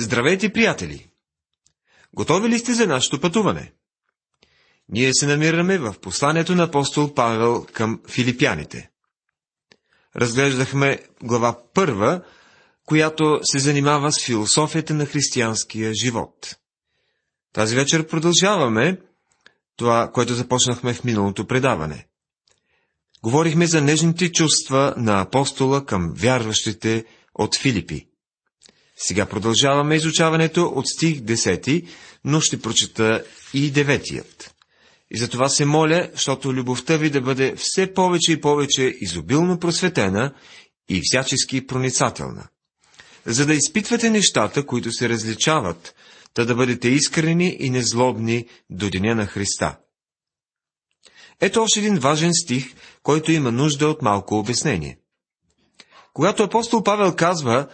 Здравейте, приятели! Готови ли сте за нашето пътуване? Ние се намираме в посланието на апостол Павел към филипяните. Разглеждахме глава първа, която се занимава с философията на християнския живот. Тази вечер продължаваме това, което започнахме в миналото предаване. Говорихме за нежните чувства на апостола към вярващите от Филипи. Сега продължаваме изучаването от стих 10, но ще прочета и деветият. И за това се моля, защото любовта ви да бъде все повече и повече изобилно просветена и всячески проницателна. За да изпитвате нещата, които се различават, та да бъдете искрени и незлобни до деня на Христа. Ето още един важен стих, който има нужда от малко обяснение. Когато апостол Павел казва,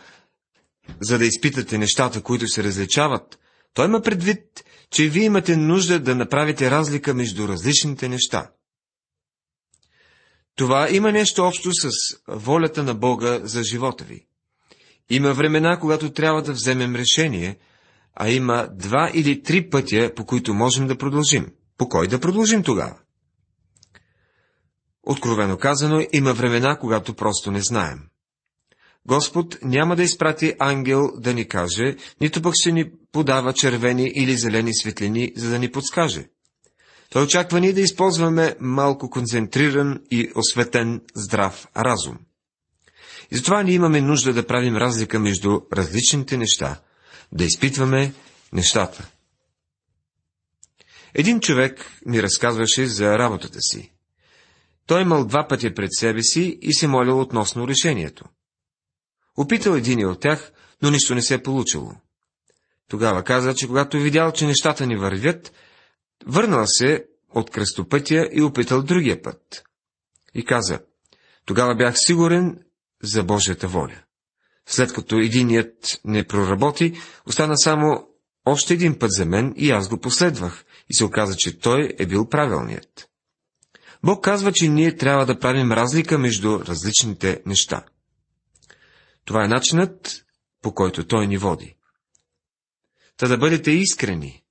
за да изпитате нещата, които се различават, той има предвид, че вие имате нужда да направите разлика между различните неща. Това има нещо общо с волята на Бога за живота ви. Има времена, когато трябва да вземем решение, а има два или три пътя, по които можем да продължим. По кой да продължим тогава? Откровено казано, има времена, когато просто не знаем. Господ няма да изпрати ангел да ни каже, нито пък ще ни подава червени или зелени светлини, за да ни подскаже. Той очаква ни да използваме малко концентриран и осветен здрав разум. И затова ние имаме нужда да правим разлика между различните неща, да изпитваме нещата. Един човек ми разказваше за работата си. Той имал два пътя пред себе си и се молил относно решението. Опитал един от тях, но нищо не се е получило. Тогава каза, че когато видял, че нещата ни вървят, върнал се от кръстопътя и опитал другия път. И каза, тогава бях сигурен за Божията воля. След като единият не проработи, остана само още един път за мен и аз го последвах, и се оказа, че той е бил правилният. Бог казва, че ние трябва да правим разлика между различните неща. Това е начинът, по който Той ни води. Та да бъдете искрени,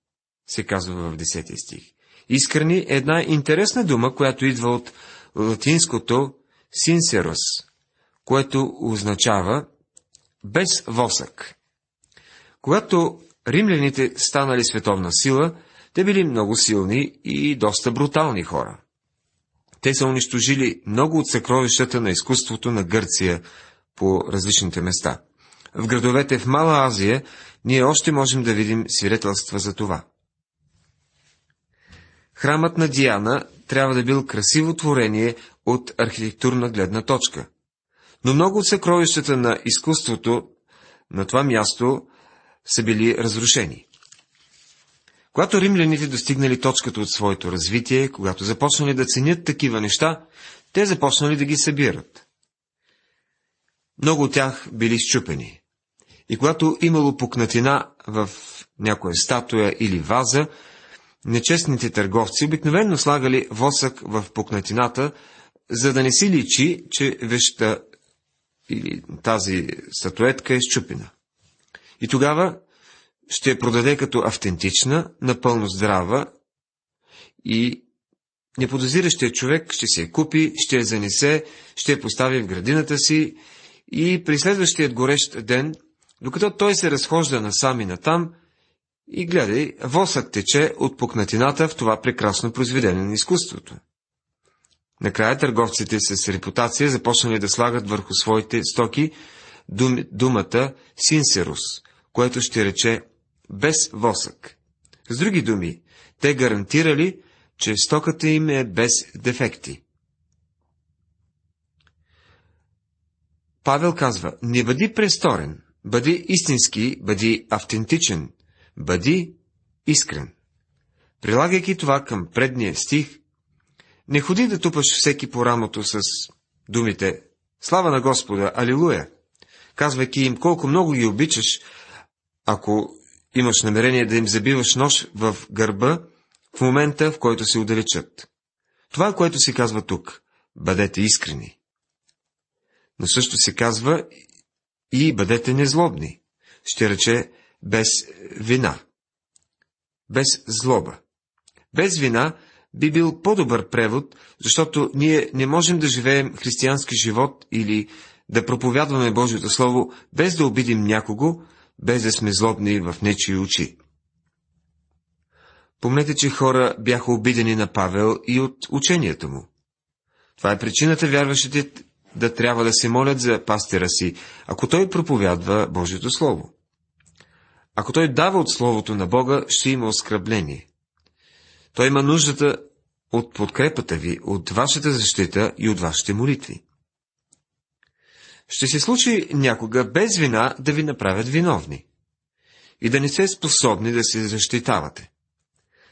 се казва в 10 стих. Искрени е една интересна дума, която идва от латинското синсерос, което означава без восък. Когато римляните станали световна сила, те били много силни и доста брутални хора. Те са унищожили много от съкровищата на изкуството на Гърция по различните места. В градовете в Мала Азия ние още можем да видим свидетелства за това. Храмът на Диана трябва да бил красиво творение от архитектурна гледна точка. Но много от съкровищата на изкуството на това място са били разрушени. Когато римляните достигнали точката от своето развитие, когато започнали да ценят такива неща, те започнали да ги събират. Много от тях били щупени. И когато имало пукнатина в някоя статуя или ваза, нечестните търговци обикновенно слагали восък в пукнатината, за да не си личи, че вещта или тази статуетка е щупена. И тогава ще я продаде като автентична, напълно здрава и неподозиращия човек ще се я купи, ще я занесе, ще я постави в градината си и при следващият горещ ден, докато той се разхожда насам и натам, и гледай, восък тече от пукнатината в това прекрасно произведение на изкуството. Накрая търговците с репутация започнали да слагат върху своите стоки дум, думата синсерус, което ще рече без восък. С други думи, те гарантирали, че стоката им е без дефекти. Павел казва, не бъди престорен, бъди истински, бъди автентичен, бъди искрен. Прилагайки това към предния стих, не ходи да тупаш всеки по рамото с думите Слава на Господа, Алилуя, казвайки им колко много ги обичаш, ако имаш намерение да им забиваш нож в гърба в момента, в който се удалечат. Това, което се казва тук. Бъдете искрени. Но също се казва и бъдете незлобни. Ще рече, без вина, без злоба. Без вина би бил по-добър превод, защото ние не можем да живеем християнски живот или да проповядваме Божието Слово, без да обидим някого, без да сме злобни в нечии очи. Помнете, че хора бяха обидени на Павел и от учението му. Това е причината вярващите да трябва да се молят за пастира си, ако той проповядва Божието Слово. Ако той дава от Словото на Бога, ще има оскръбление. Той има нуждата от подкрепата ви, от вашата защита и от вашите молитви. Ще се случи някога без вина да ви направят виновни и да не сте способни да се защитавате.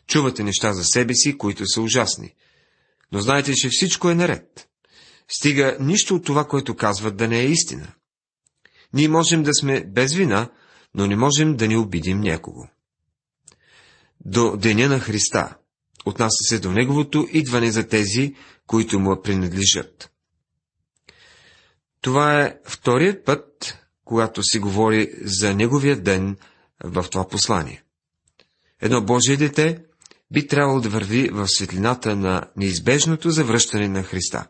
Чувате неща за себе си, които са ужасни, но знаете, че всичко е наред. Стига нищо от това, което казват, да не е истина. Ние можем да сме без вина, но не можем да ни обидим някого. До деня на Христа отнася се до Неговото идване за тези, които му принадлежат. Това е вторият път, когато се говори за Неговия ден в това послание. Едно Божие дете би трябвало да върви в светлината на неизбежното завръщане на Христа.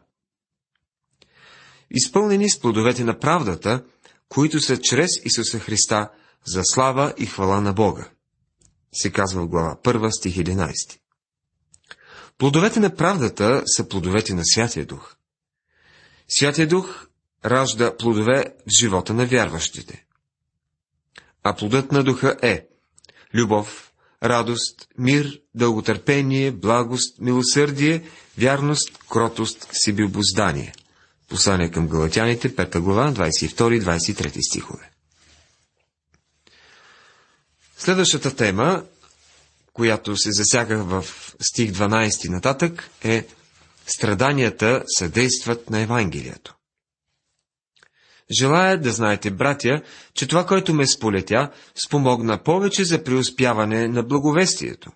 Изпълнени с плодовете на правдата, които са чрез Исуса Христа за слава и хвала на Бога. Се казва в глава 1, стих 11. Плодовете на правдата са плодовете на Святия Дух. Святия Дух ражда плодове в живота на вярващите. А плодът на Духа е любов, радост, мир, дълготърпение, благост, милосърдие, вярност, кротост, сибилбоздание. Послание към Галатяните, 5 глава, 22-23 стихове. Следващата тема, която се засяга в стих 12 нататък, е Страданията съдействат на Евангелието. Желая да знаете, братя, че това, което ме сполетя, спомогна повече за преуспяване на благовестието.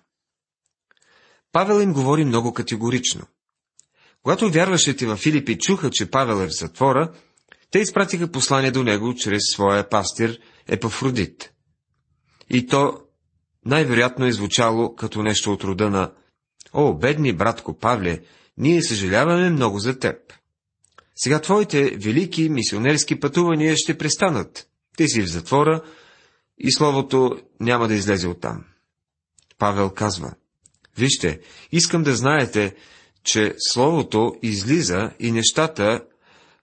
Павел им говори много категорично. Когато вярващите в Филипи чуха, че Павел е в затвора, те изпратиха послание до него чрез своя пастир Епафродит. И то най-вероятно е звучало като нещо от рода на «О, бедни братко Павле, ние съжаляваме много за теб. Сега твоите велики мисионерски пътувания ще престанат. Ти си в затвора и словото няма да излезе оттам. Павел казва, вижте, искам да знаете, че словото излиза и нещата,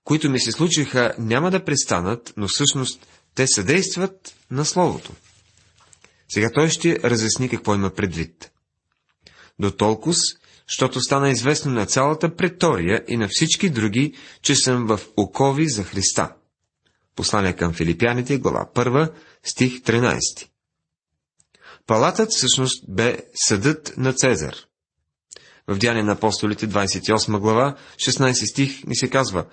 които ми се случиха, няма да престанат, но всъщност те съдействат на словото. Сега той ще разясни какво има предвид. До толкова, защото стана известно на цялата претория и на всички други, че съм в окови за Христа. Послание към филипяните, глава 1, стих 13. Палатът всъщност бе съдът на Цезар. В Дяне на апостолите, 28 глава, 16 стих ни се казва,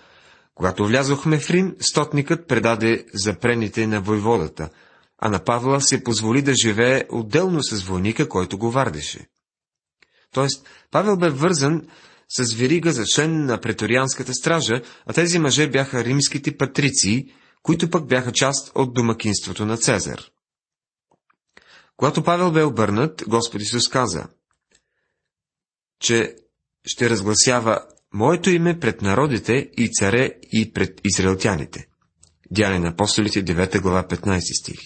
когато влязохме в Рим, стотникът предаде запрените на войводата, а на Павла се позволи да живее отделно с войника, който го вардеше. Тоест, Павел бе вързан с верига за член на преторианската стража, а тези мъже бяха римските патриции, които пък бяха част от домакинството на Цезар. Когато Павел бе обърнат, Господ Исус каза, че ще разгласява Моето име пред народите и царе и пред израелтяните. Дяне на апостолите, 9 глава, 15 стих.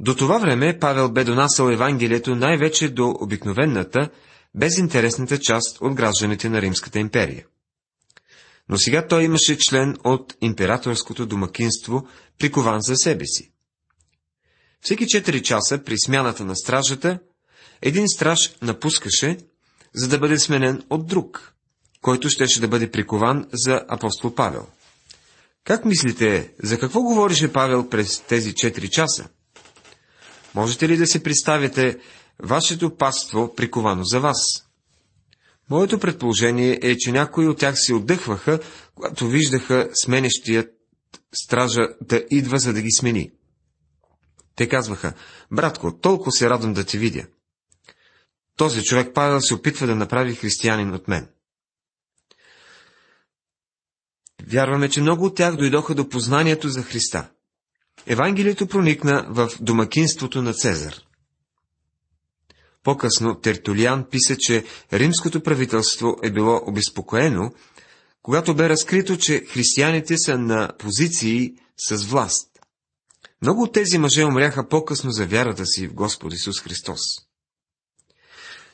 До това време Павел бе донасъл Евангелието най-вече до обикновената, безинтересната част от гражданите на Римската империя. Но сега той имаше член от императорското домакинство, прикован за себе си. Всеки 4 часа при смяната на стражата, един страж напускаше, за да бъде сменен от друг, който щеше да бъде прикован за апостол Павел. Как мислите, за какво говорише Павел през тези 4 часа? Можете ли да си представите вашето паство приковано за вас? Моето предположение е, че някои от тях се отдъхваха, когато виждаха сменещият стража да идва, за да ги смени. Те казваха, братко, толкова се радвам да те видя. Този човек Павел се опитва да направи християнин от мен. Вярваме, че много от тях дойдоха до познанието за Христа. Евангелието проникна в домакинството на Цезар. По-късно Тертулиан писа, че римското правителство е било обезпокоено, когато бе разкрито, че християните са на позиции с власт. Много от тези мъже умряха по-късно за вярата си в Господ Исус Христос.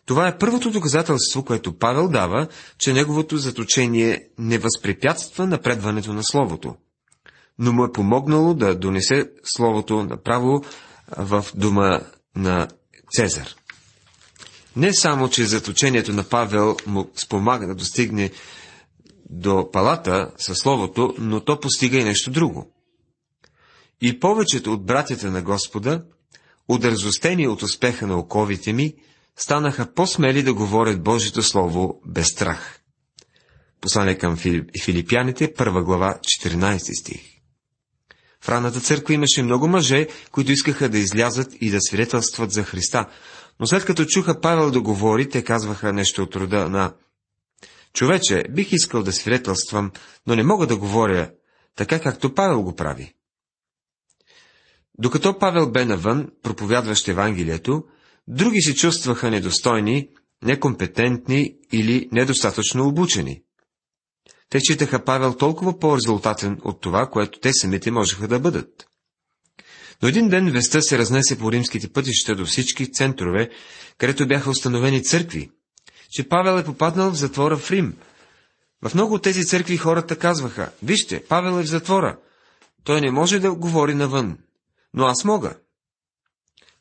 Това е първото доказателство, което Павел дава, че неговото заточение не възпрепятства напредването на Словото, но му е помогнало да донесе Словото направо в дома на Цезар. Не само, че заточението на Павел му спомага да достигне до палата със Словото, но то постига и нещо друго. И повечето от братята на Господа, удързостени от успеха на оковите ми, станаха по-смели да говорят Божието Слово без страх. Послание към Филипяните, първа глава, 14 стих. В ранната църква имаше много мъже, които искаха да излязат и да свидетелстват за Христа, но след като чуха Павел да говори, те казваха нещо от рода на Човече, бих искал да свидетелствам, но не мога да говоря така, както Павел го прави. Докато Павел бе навън, проповядващ Евангелието, други се чувстваха недостойни, некомпетентни или недостатъчно обучени. Те читаха Павел толкова по-резултатен от това, което те самите можеха да бъдат. Но един ден веста се разнесе по римските пътища до всички центрове, където бяха установени църкви, че Павел е попаднал в затвора в Рим. В много от тези църкви хората казваха, вижте, Павел е в затвора. Той не може да говори навън, но аз мога.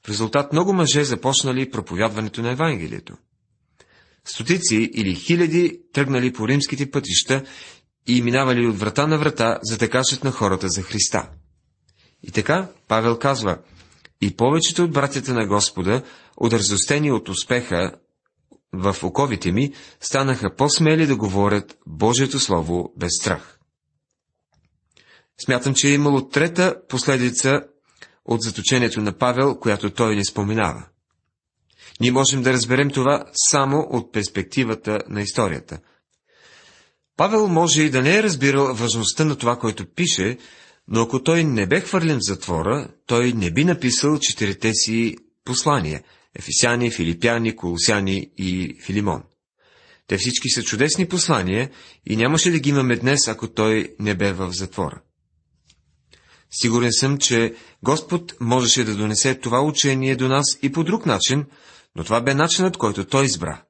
В резултат много мъже започнали проповядването на Евангелието. Стотици или хиляди тръгнали по римските пътища и минавали от врата на врата, за да кажат на хората за Христа. И така, Павел казва, и повечето от братята на Господа, удързостени от успеха в оковите ми, станаха по-смели да говорят Божието Слово без страх. Смятам, че е имало трета последица от заточението на Павел, която той не споменава. Ние можем да разберем това само от перспективата на историята. Павел може и да не е разбирал важността на това, което пише, но ако той не бе хвърлен в затвора, той не би написал четирите си послания – Ефисяни, Филипяни, Колосяни и Филимон. Те всички са чудесни послания и нямаше да ги имаме днес, ако той не бе в затвора. Сигурен съм, че Господ можеше да донесе това учение до нас и по друг начин, но това бе начинът, който той избра.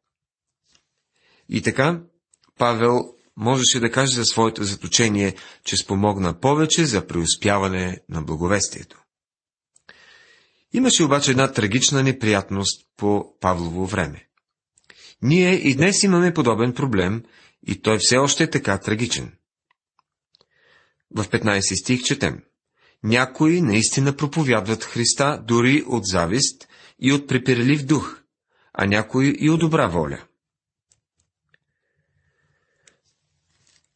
И така, Павел можеше да каже за своето заточение, че спомогна повече за преуспяване на благовестието. Имаше обаче една трагична неприятност по Павлово време. Ние и днес имаме подобен проблем, и той все още е така трагичен. В 15 стих четем. Някои наистина проповядват Христа дори от завист и от препирелив дух, а някои и от добра воля.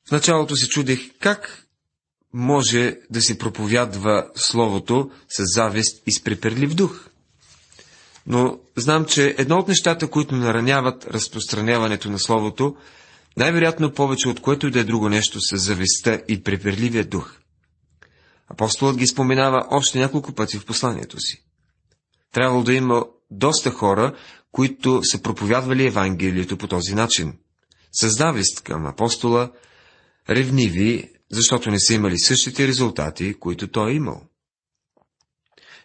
В началото се чудех как може да се проповядва Словото с завист и с преперлив дух. Но знам, че едно от нещата, които нараняват разпространяването на Словото, най-вероятно повече от което и да е друго нещо с завистта и преперливия дух. Апостолът ги споменава още няколко пъти в посланието си. Трябвало да има доста хора, които са проповядвали Евангелието по този начин. С завист към апостола, ревниви, защото не са имали същите резултати, които той е имал.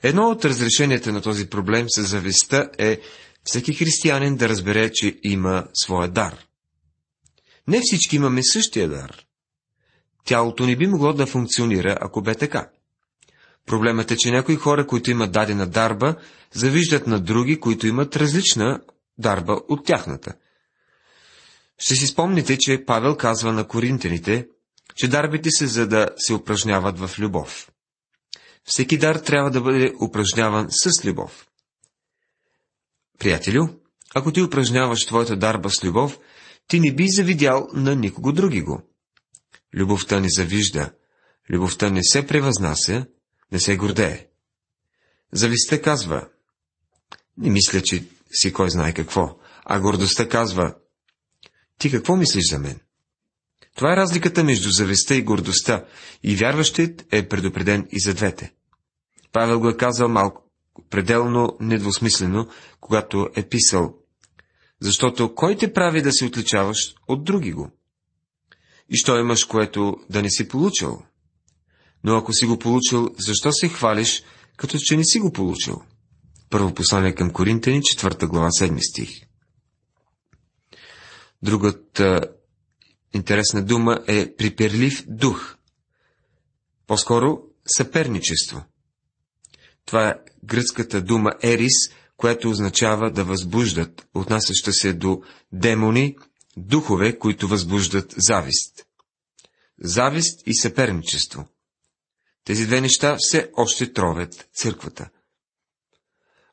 Едно от разрешенията на този проблем с завистта е всеки християнин да разбере, че има своя дар. Не всички имаме същия дар. Тялото не би могло да функционира, ако бе така. Проблемът е, че някои хора, които имат дадена дарба, завиждат на други, които имат различна дарба от тяхната. Ще си спомните, че Павел казва на коринтените, че дарбите са за да се упражняват в любов. Всеки дар трябва да бъде упражняван с любов. Приятелю, ако ти упражняваш твоята дарба с любов, ти не би завидял на никого други го. Любовта не завижда, любовта не се превъзнася, не се гордее. Завистта казва, не мисля, че си кой знае какво, а гордостта казва, ти какво мислиш за мен? Това е разликата между завистта и гордостта, и вярващият е предупреден и за двете. Павел го е казал малко пределно недвусмислено, когато е писал защото кой те прави да се отличаваш от други го? И що имаш, което да не си получил? Но ако си го получил, защо се хвалиш, като че не си го получил? Първо послание към Коринтени, 4 глава, 7 стих. Другата интересна дума е приперлив дух. По-скоро съперничество. Това е гръцката дума ерис, което означава да възбуждат, отнасяща се до демони, духове, които възбуждат завист. Завист и съперничество. Тези две неща все още тровят църквата.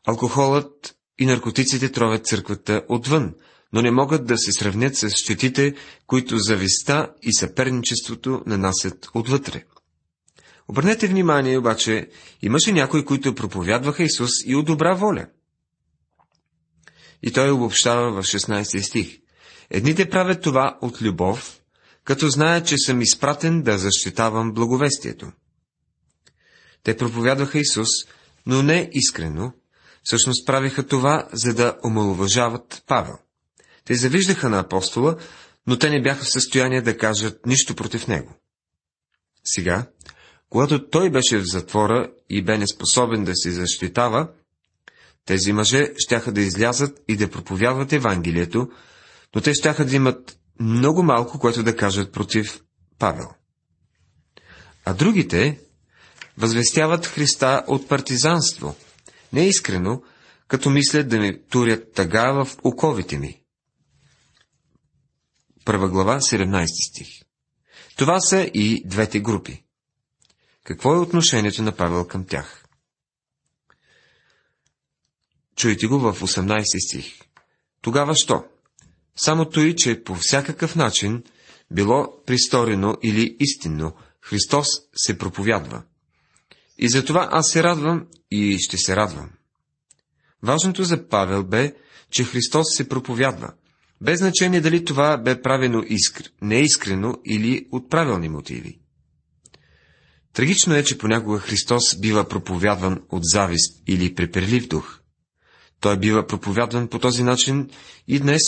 Алкохолът и наркотиците тровят църквата отвън, но не могат да се сравнят с щетите, които зависта и съперничеството нанасят отвътре. Обърнете внимание, обаче, имаше някои, които проповядваха Исус и от добра воля. И той обобщава в 16 стих. Едните правят това от любов, като знаят, че съм изпратен да защитавам благовестието. Те проповядваха Исус, но не искрено, всъщност правиха това, за да омалуважават Павел. Те завиждаха на апостола, но те не бяха в състояние да кажат нищо против него. Сега, когато той беше в затвора и бе неспособен да се защитава, тези мъже щяха да излязат и да проповядват Евангелието, но те щяха да имат много малко, което да кажат против Павел. А другите възвестяват Христа от партизанство, неискрено, като мислят да ми турят тъга в оковите ми. Първа глава, 17 стих. Това са и двете групи. Какво е отношението на Павел към тях? Чуйте го в 18 стих. Тогава що? Само той, че по всякакъв начин, било присторено или истинно, Христос се проповядва. И затова аз се радвам и ще се радвам. Важното за Павел бе, че Христос се проповядва, без значение дали това бе правено искр... неискрено или от правилни мотиви. Трагично е, че понякога Христос бива проповядван от завист или преперлив дух. Той бива проповядван по този начин и днес,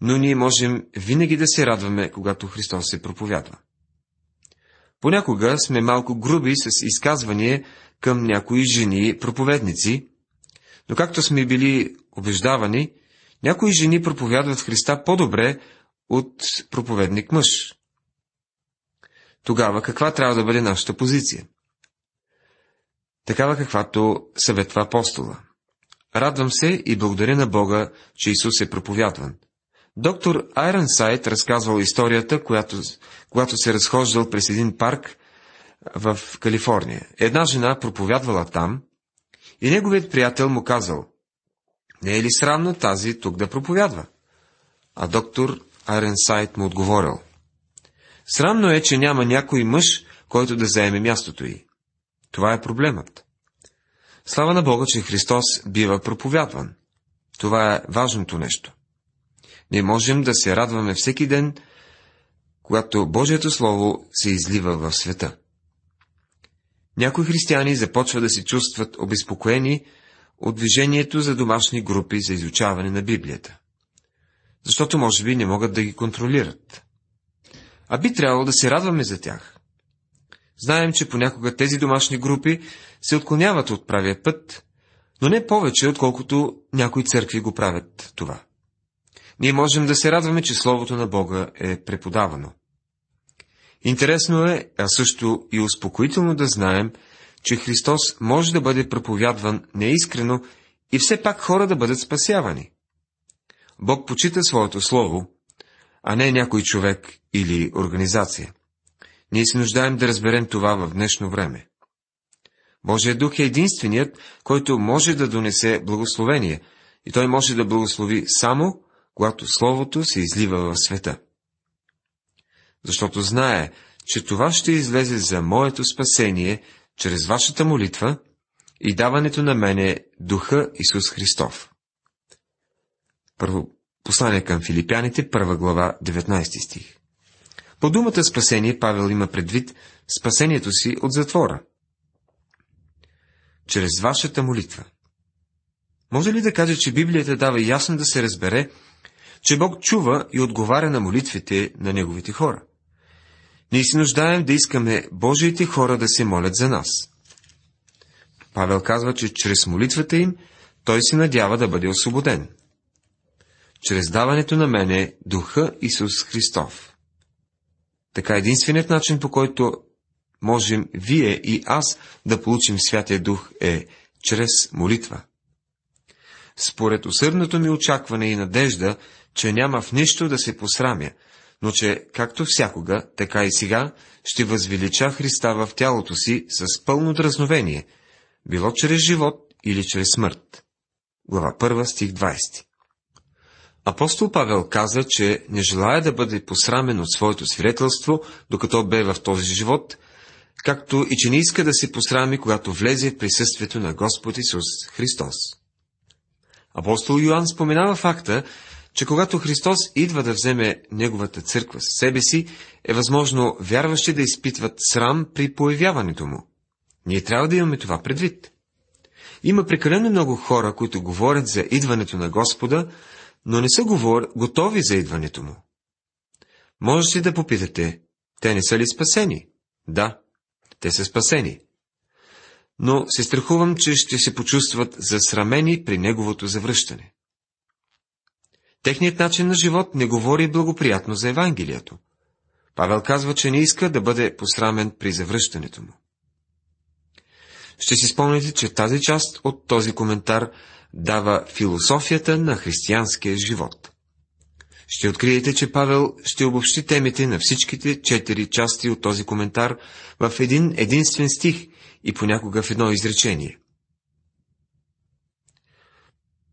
но ние можем винаги да се радваме, когато Христос се проповядва. Понякога сме малко груби с изказвания към някои жени проповедници, но както сме били убеждавани, някои жени проповядват Христа по-добре от проповедник мъж. Тогава каква трябва да бъде нашата позиция? Такава каквато съветва апостола. Радвам се и благодаря на Бога, че Исус е проповядван. Доктор Сайт разказвал историята, която, когато се разхождал през един парк в Калифорния. Една жена проповядвала там и неговият приятел му казал, не е ли срамно тази тук да проповядва? А доктор Сайт му отговорил, срамно е, че няма някой мъж, който да заеме мястото й. Това е проблемът. Слава на Бога, че Христос бива проповядван. Това е важното нещо. Ние можем да се радваме всеки ден, когато Божието Слово се излива в света. Някои християни започват да се чувстват обезпокоени от движението за домашни групи за изучаване на Библията. Защото може би не могат да ги контролират. А би трябвало да се радваме за тях. Знаем, че понякога тези домашни групи се отклоняват от правия път, но не повече, отколкото някои църкви го правят това. Ние можем да се радваме, че Словото на Бога е преподавано. Интересно е, а също и успокоително да знаем, че Христос може да бъде проповядван неискрено и все пак хора да бъдат спасявани. Бог почита своето Слово, а не някой човек или организация. Ние се нуждаем да разберем това в днешно време. Божия дух е единственият, който може да донесе благословение, и той може да благослови само, когато Словото се излива в света. Защото знае, че това ще излезе за моето спасение чрез вашата молитва и даването на мене Духа Исус Христов. Първо послание към филипяните, първа глава, 19 стих. По думата спасение Павел има предвид спасението си от затвора. чрез вашата молитва. Може ли да каже, че Библията дава ясно да се разбере, че Бог чува и отговаря на молитвите на Неговите хора? Ние се нуждаем да искаме Божиите хора да се молят за нас. Павел казва, че чрез молитвата им той се надява да бъде освободен. Чрез даването на мене Духа Исус Христов. Така единственият начин, по който можем вие и аз да получим Святия Дух е чрез молитва. Според усърдното ми очакване и надежда, че няма в нищо да се посрамя, но че, както всякога, така и сега, ще възвелича Христа в тялото си с пълно дразновение, било чрез живот или чрез смърт. Глава 1, стих 20 Апостол Павел каза, че не желая да бъде посрамен от своето свидетелство, докато бе в този живот, както и че не иска да се посрами, когато влезе в присъствието на Господ Исус Христос. Апостол Йоанн споменава факта, че когато Христос идва да вземе Неговата църква с себе си, е възможно вярващи да изпитват срам при появяването му. Ние трябва да имаме това предвид. Има прекалено много хора, които говорят за идването на Господа, но не са говор... готови за идването му. Можете да попитате, те не са ли спасени? Да, те са спасени. Но се страхувам, че ще се почувстват засрамени при неговото завръщане. Техният начин на живот не говори благоприятно за Евангелието. Павел казва, че не иска да бъде посрамен при завръщането му. Ще си спомните, че тази част от този коментар дава философията на християнския живот. Ще откриете, че Павел ще обобщи темите на всичките четири части от този коментар в един единствен стих и понякога в едно изречение.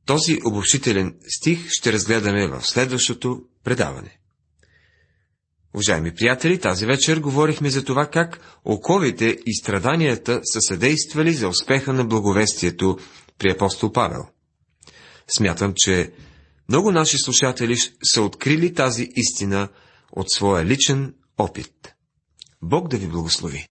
Този обобщителен стих ще разгледаме в следващото предаване. Уважаеми приятели, тази вечер говорихме за това как оковите и страданията са съдействали за успеха на благовестието при апостол Павел. Смятам, че много наши слушатели са открили тази истина от своя личен опит. Бог да ви благослови!